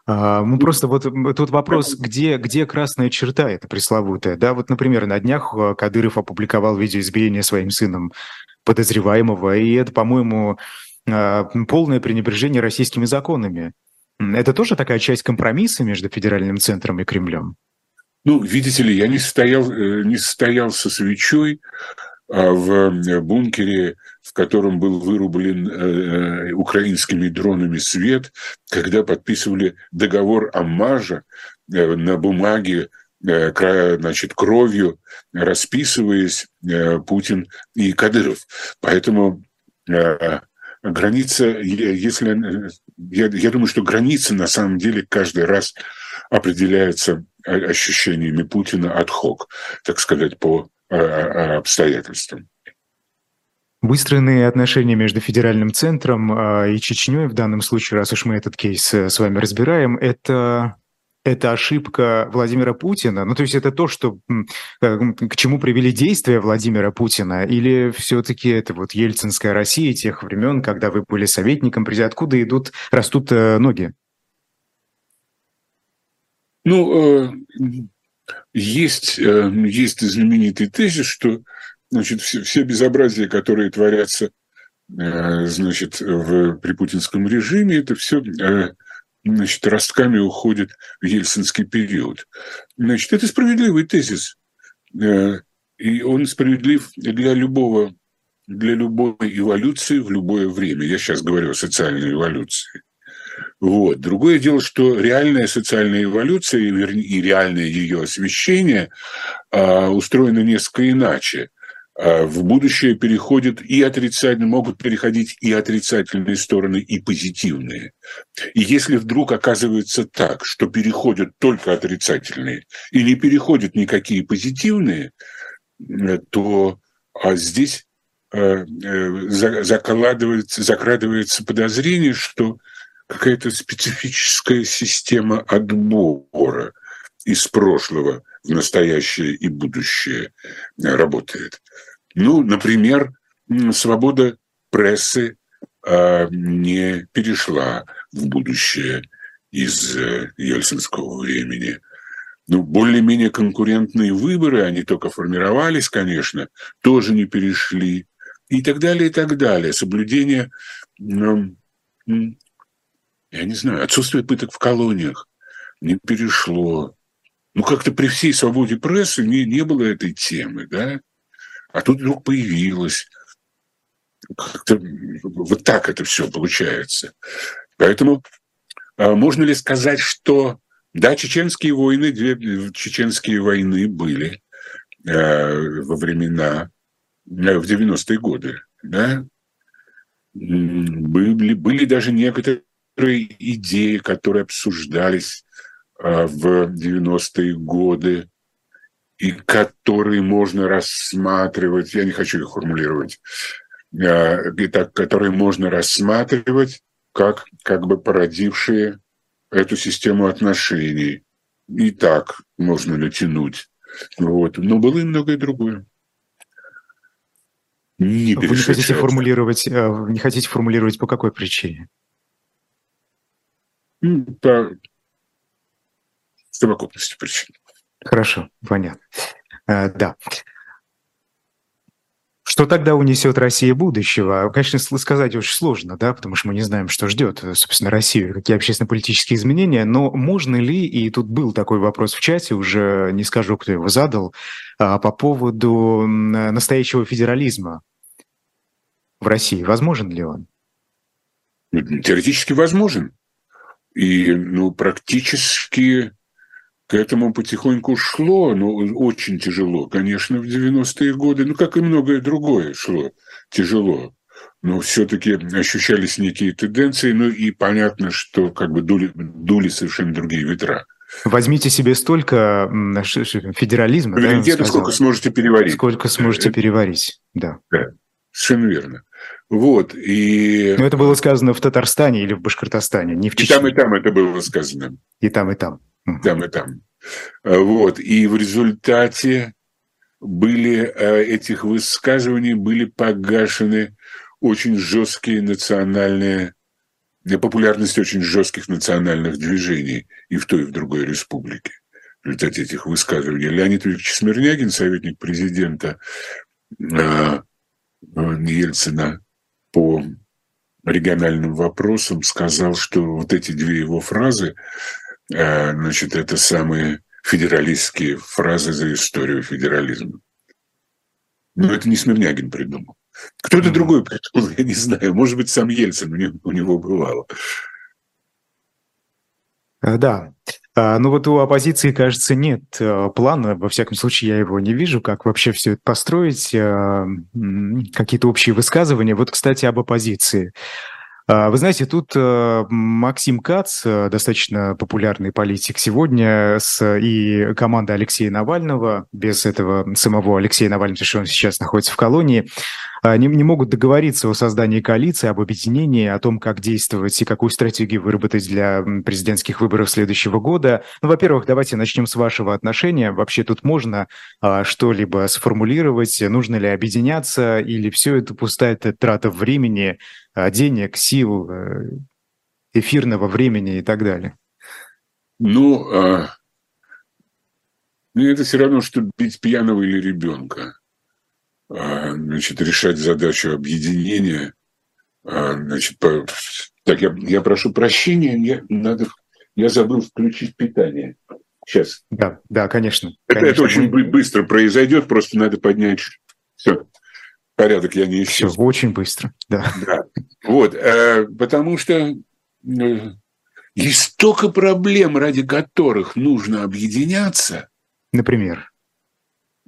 А, ну, просто вот тут вопрос, где, где красная черта эта пресловутая? Да, вот, например, на днях а, Кадыров опубликовал видео избиения своим сыном подозреваемого, и это, по-моему, полное пренебрежение российскими законами. Это тоже такая часть компромисса между федеральным центром и Кремлем? Ну, видите ли, я не стоял, э, не стоял со свечой, а в э, бункере, в котором был вырублен э, украинскими дронами свет, когда подписывали договор Аммажа на бумаге, значит, кровью, расписываясь Путин и Кадыров. Поэтому граница, если я, я думаю, что граница на самом деле каждый раз определяется ощущениями Путина от хок, так сказать, по обстоятельствам. Выстроенные отношения между федеральным центром и Чечней, в данном случае, раз уж мы этот кейс с вами разбираем, это это ошибка Владимира Путина? Ну, то есть это то, что, э, к чему привели действия Владимира Путина? Или все-таки это вот ельцинская Россия тех времен, когда вы были советником, откуда идут, растут э, ноги? Ну, э, есть, есть знаменитый тезис, что значит, все, все безобразия, которые творятся значит, в, при путинском режиме, это все значит, ростками уходит в ельцинский период. Значит, это справедливый тезис. Э, и он справедлив для любого, для любой эволюции в любое время. Я сейчас говорю о социальной эволюции. Вот. Другое дело, что реальная социальная эволюция и реальное ее освещение а, устроено несколько иначе. А, в будущее переходят и отрицательные, могут переходить и отрицательные стороны, и позитивные. И если вдруг оказывается так, что переходят только отрицательные и не переходят никакие позитивные, э, то а здесь э, э, закладывается, закрадывается подозрение, что какая-то специфическая система отбора из прошлого в настоящее и будущее работает. Ну, например, свобода прессы э, не перешла в будущее из э, ельцинского времени. Ну, более-менее конкурентные выборы, они только формировались, конечно, тоже не перешли. И так далее, и так далее. Соблюдение, я не знаю, отсутствие пыток в колониях не перешло. Ну, как-то при всей свободе прессы не, не было этой темы, да? А тут вдруг появилось. Как-то вот так это все получается. Поэтому а можно ли сказать, что да, чеченские войны, две чеченские войны были э, во времена, э, в 90-е годы, да, были, были даже некоторые идеи, которые обсуждались э, в 90-е годы, и которые можно рассматривать, я не хочу их формулировать, а, и так, которые можно рассматривать как, как бы породившие эту систему отношений. И так можно натянуть. Вот. Но было и многое другое. Не Вы не хотите формулировать, а, вы не хотите формулировать по какой причине? По совокупности причин. Хорошо, понятно. А, да. Что тогда унесет Россия будущего? Конечно, сказать очень сложно, да, потому что мы не знаем, что ждет, собственно, Россию, какие общественно-политические изменения, но можно ли, и тут был такой вопрос в чате, уже не скажу, кто его задал, а, по поводу настоящего федерализма в России. Возможен ли он? Теоретически возможен. И ну, практически к этому потихоньку шло, но очень тяжело, конечно, в 90-е годы, ну, как и многое другое шло тяжело. Но все-таки ощущались некие тенденции, ну и понятно, что как бы дули, дули совершенно другие ветра. Возьмите себе столько федерализма. Да, сколько сможете переварить. Сколько сможете да. переварить, да. Да, совершенно верно. Вот, и... Но это было сказано в Татарстане или в Башкортостане, не в Чечне. И там, и там это было сказано. И там, и там там и там. Э, вот. И в результате были э, этих высказываний были погашены очень жесткие национальные популярность очень жестких национальных движений и в той, и в другой республике. В результате этих высказываний. Леонид Викторович Смирнягин, советник президента э, Ельцина по региональным вопросам, сказал, что вот эти две его фразы а, значит, это самые федералистские фразы за историю федерализма. Но это не Смирнягин придумал. Кто-то mm-hmm. другой придумал, я не знаю. Может быть, сам Ельцин у него, у него бывало. А, да. А, ну вот у оппозиции, кажется, нет плана, во всяком случае, я его не вижу, как вообще все это построить, какие-то общие высказывания. Вот, кстати, об оппозиции. А, вы знаете, тут э, Максим Кац, э, достаточно популярный политик сегодня, с, и команда Алексея Навального, без этого самого Алексея Навального, потому что он сейчас находится в колонии, не, не могут договориться о создании коалиции, об объединении, о том, как действовать и какую стратегию выработать для президентских выборов следующего года. Ну, во-первых, давайте начнем с вашего отношения. Вообще тут можно а, что-либо сформулировать? Нужно ли объединяться или все это пустая трата времени, а, денег, сил, э, эфирного времени и так далее? Ну, а... ну это все равно, что бить пьяного или ребенка. А, значит, решать задачу объединения. А, значит, по... так, я, я прошу прощения, мне надо, я забыл включить питание. Сейчас. Да, да, конечно. Это, конечно. это очень Мы... быстро произойдет, просто надо поднять. Все, порядок я не исчез. Все, очень быстро, да. да. Вот, э, потому что э, есть столько проблем, ради которых нужно объединяться. Например?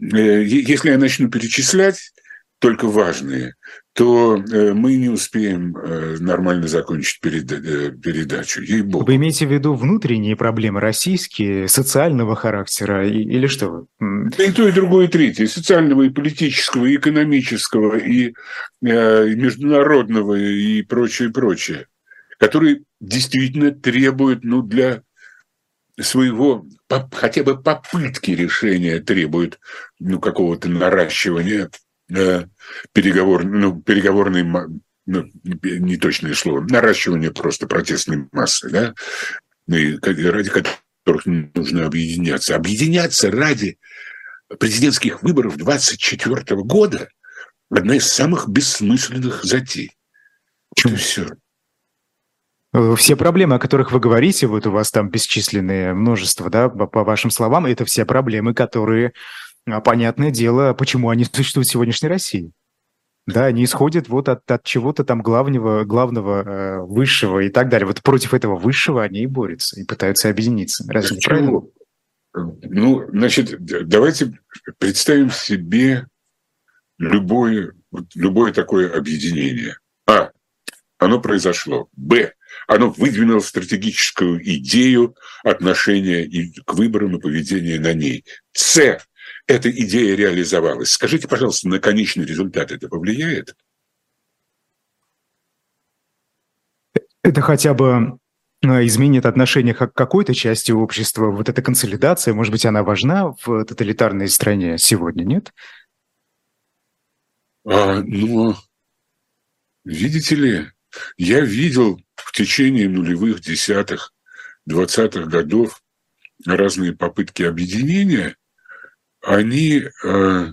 Э, если я начну перечислять только важные, то э, мы не успеем э, нормально закончить передачу. Ей-богу. Вы имеете в виду внутренние проблемы российские, социального характера или что? Да и то, и другое, и третье. социального, и политического, и экономического, и международного, и прочее, прочее. Которые действительно требуют ну, для своего хотя бы попытки решения требуют ну, какого-то наращивания э, переговор, ну, переговорной, ну, не точное слово, наращивания просто протестной массы, да, и ради которых нужно объединяться. Объединяться ради президентских выборов 2024 года – одна из самых бессмысленных затей. Почему? все. Э, все проблемы, о которых вы говорите, вот у вас там бесчисленное множество, да, по вашим словам, это все проблемы, которые, а, понятное дело, почему они существуют в сегодняшней России. Да, они исходят вот от, от чего-то там главного, главного, э, высшего и так далее. Вот против этого высшего они и борются, и пытаются объединиться. Разве правильно? Ну, значит, давайте представим себе любое, любое такое объединение. А. Оно произошло. Б оно выдвинуло стратегическую идею отношения к выборам и поведения на ней. С. Эта идея реализовалась. Скажите, пожалуйста, на конечный результат это повлияет? Это хотя бы э, изменит отношение к какой-то части общества. Вот эта консолидация, может быть, она важна в тоталитарной стране сегодня, нет? А, ну, видите ли, я видел течение нулевых, десятых, двадцатых годов разные попытки объединения, они э,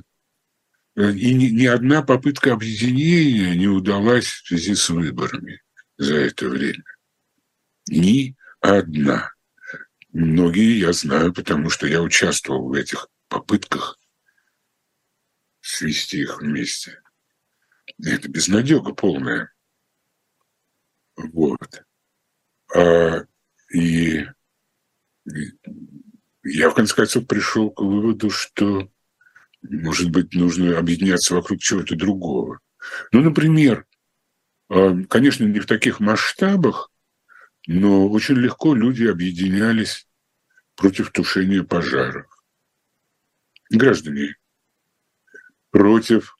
и ни, одна попытка объединения не удалась в связи с выборами за это время. Ни одна. Многие я знаю, потому что я участвовал в этих попытках свести их вместе. Это безнадега полная. Вот. А, и я, в конце концов, пришел к выводу, что, может быть, нужно объединяться вокруг чего-то другого. Ну, например, а, конечно, не в таких масштабах, но очень легко люди объединялись против тушения пожаров. Граждане против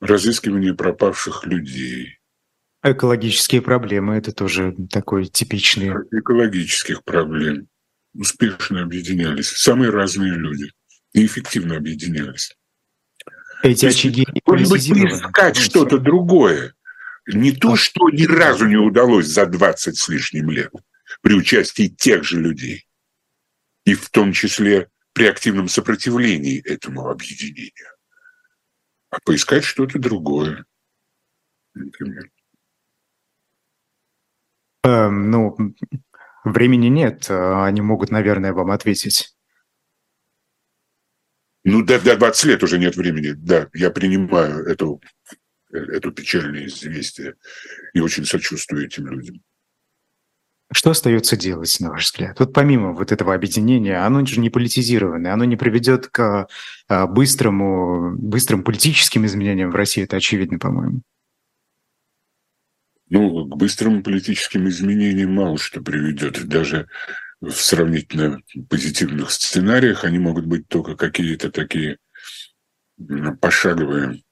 разыскивания пропавших людей, Экологические проблемы – это тоже такой типичный. Экологических проблем успешно объединялись самые разные люди и эффективно объединялись. Эти то очаги Может быть, искать что-то другое. Не то, что ни разу не удалось за 20 с лишним лет при участии тех же людей. И в том числе при активном сопротивлении этому объединению. А поискать что-то другое, например. Эм, ну, времени нет. Э, они могут, наверное, вам ответить. Ну, до, до 20 лет уже нет времени. Да, я принимаю эту, эту печальное известие и очень сочувствую этим людям. Что остается делать, на ваш взгляд? Вот помимо вот этого объединения, оно же не политизированное, оно не приведет к э, быстрому, быстрым политическим изменениям в России, это очевидно, по-моему. Ну, к быстрым политическим изменениям мало что приведет. Даже в сравнительно позитивных сценариях они могут быть только какие-то такие пошаговые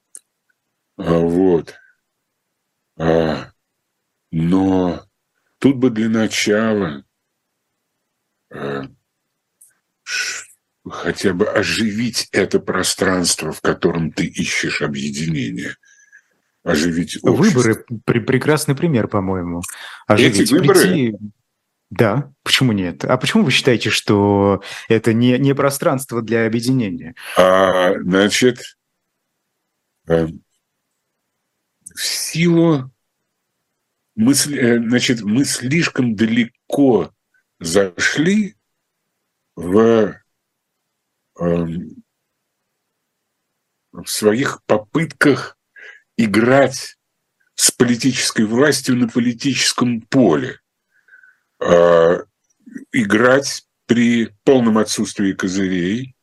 Вот. А, но тут бы для начала а, хотя бы оживить это пространство, в котором ты ищешь объединение. Оживить общество. Выборы при, прекрасный пример, по-моему. Оживить, Эти выборы? Прийти... Да, почему нет? А почему вы считаете, что это не, не пространство для объединения? А, значит, э, в силу мы, э, значит, мы слишком далеко зашли в, эм, в своих попытках играть с политической властью на политическом поле. Э, играть при полном отсутствии козырей,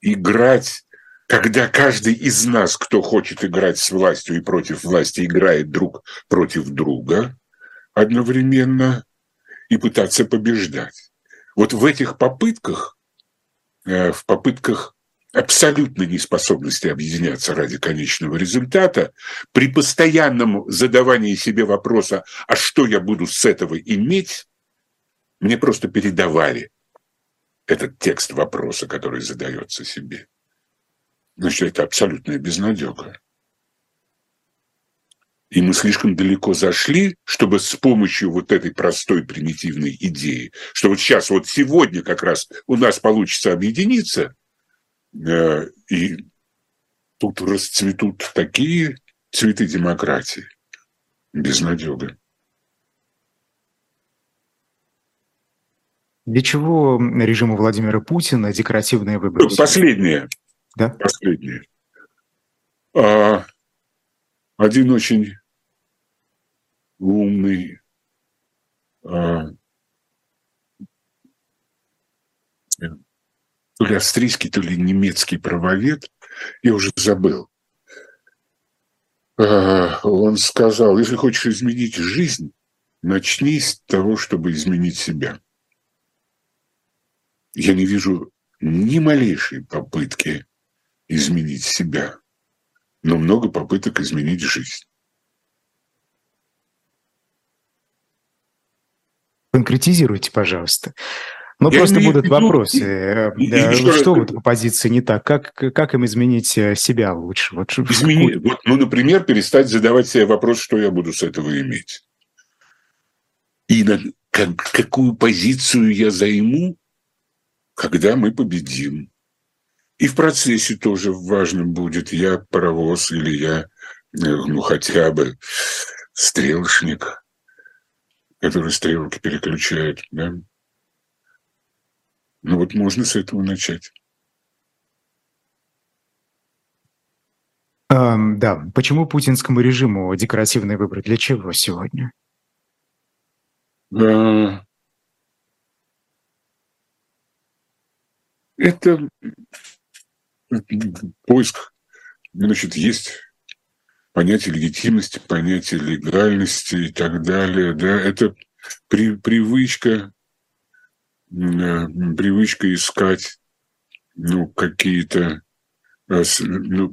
играть когда каждый из нас, кто хочет играть с властью и против власти, играет друг против друга одновременно и пытаться побеждать. Вот в этих попытках, э, в попытках абсолютной неспособности объединяться ради конечного результата, при постоянном задавании себе вопроса, а что я буду с этого иметь, мне просто передавали этот текст вопроса, который задается себе значит, это абсолютная безнадега. И мы слишком далеко зашли, чтобы с помощью вот этой простой примитивной идеи, что вот сейчас, вот сегодня как раз у нас получится объединиться, и тут расцветут такие цветы демократии. Безнадега. Для чего режиму Владимира Путина декоративные выборы? Последнее да? последнее. А, один очень умный а, то ли австрийский, то ли немецкий правовед, я уже забыл. А, он сказал, если хочешь изменить жизнь, начни с того, чтобы изменить себя. Я не вижу ни малейшей попытки изменить себя, но много попыток изменить жизнь. Конкретизируйте, пожалуйста. Ну, Я просто будут вопросы. И, да, и, что в этой позиции не так? Как, как им изменить э, себя лучше? Вот, изменить, вот, ну, например, перестать задавать себе вопрос, что я буду с этого иметь. И на, как, какую позицию я займу, когда мы победим. И в процессе тоже важным будет, я паровоз или я, э, ну, хотя бы стрелочник, который стрелки переключает, да. Ну вот можно с этого начать. Um, да, почему путинскому режиму декоративные выборы? Для чего сегодня? Uh, это поиск, значит, есть понятие легитимности, понятие легальности и так далее. Да, это при, привычка, привычка искать ну, какие-то э, ну,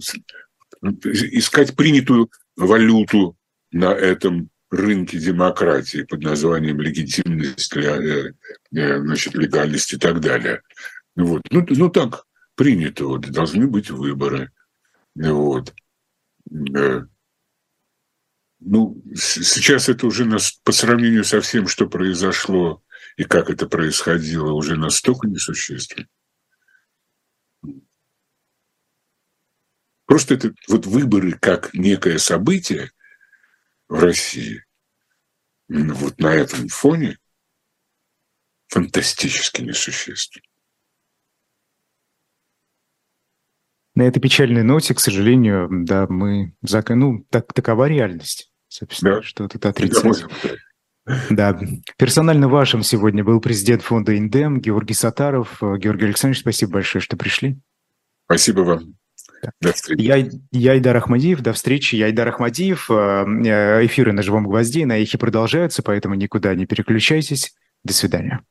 искать принятую валюту на этом рынке демократии под названием легитимность, э, значит, легальность и так далее. Вот. Ну, ну так, принято, вот, должны быть выборы. Вот. Ну, сейчас это уже нас, по сравнению со всем, что произошло и как это происходило, уже настолько несущественно. Просто это вот выборы как некое событие в России, вот на этом фоне фантастически несущественно. На этой печальной ноте, к сожалению, да, мы... Ну, так, такова реальность, собственно, да. что тут отрицать. Да. Персонально вашим сегодня был президент фонда «Индем» Георгий Сатаров. Георгий Александрович, спасибо большое, что пришли. Спасибо вам. До встречи. Я, я Айдар Ахмадиев. До встречи. Я Айдар Ахмадиев. Э, э, эфиры на «Живом гвозде» на эхе продолжаются, поэтому никуда не переключайтесь. До свидания.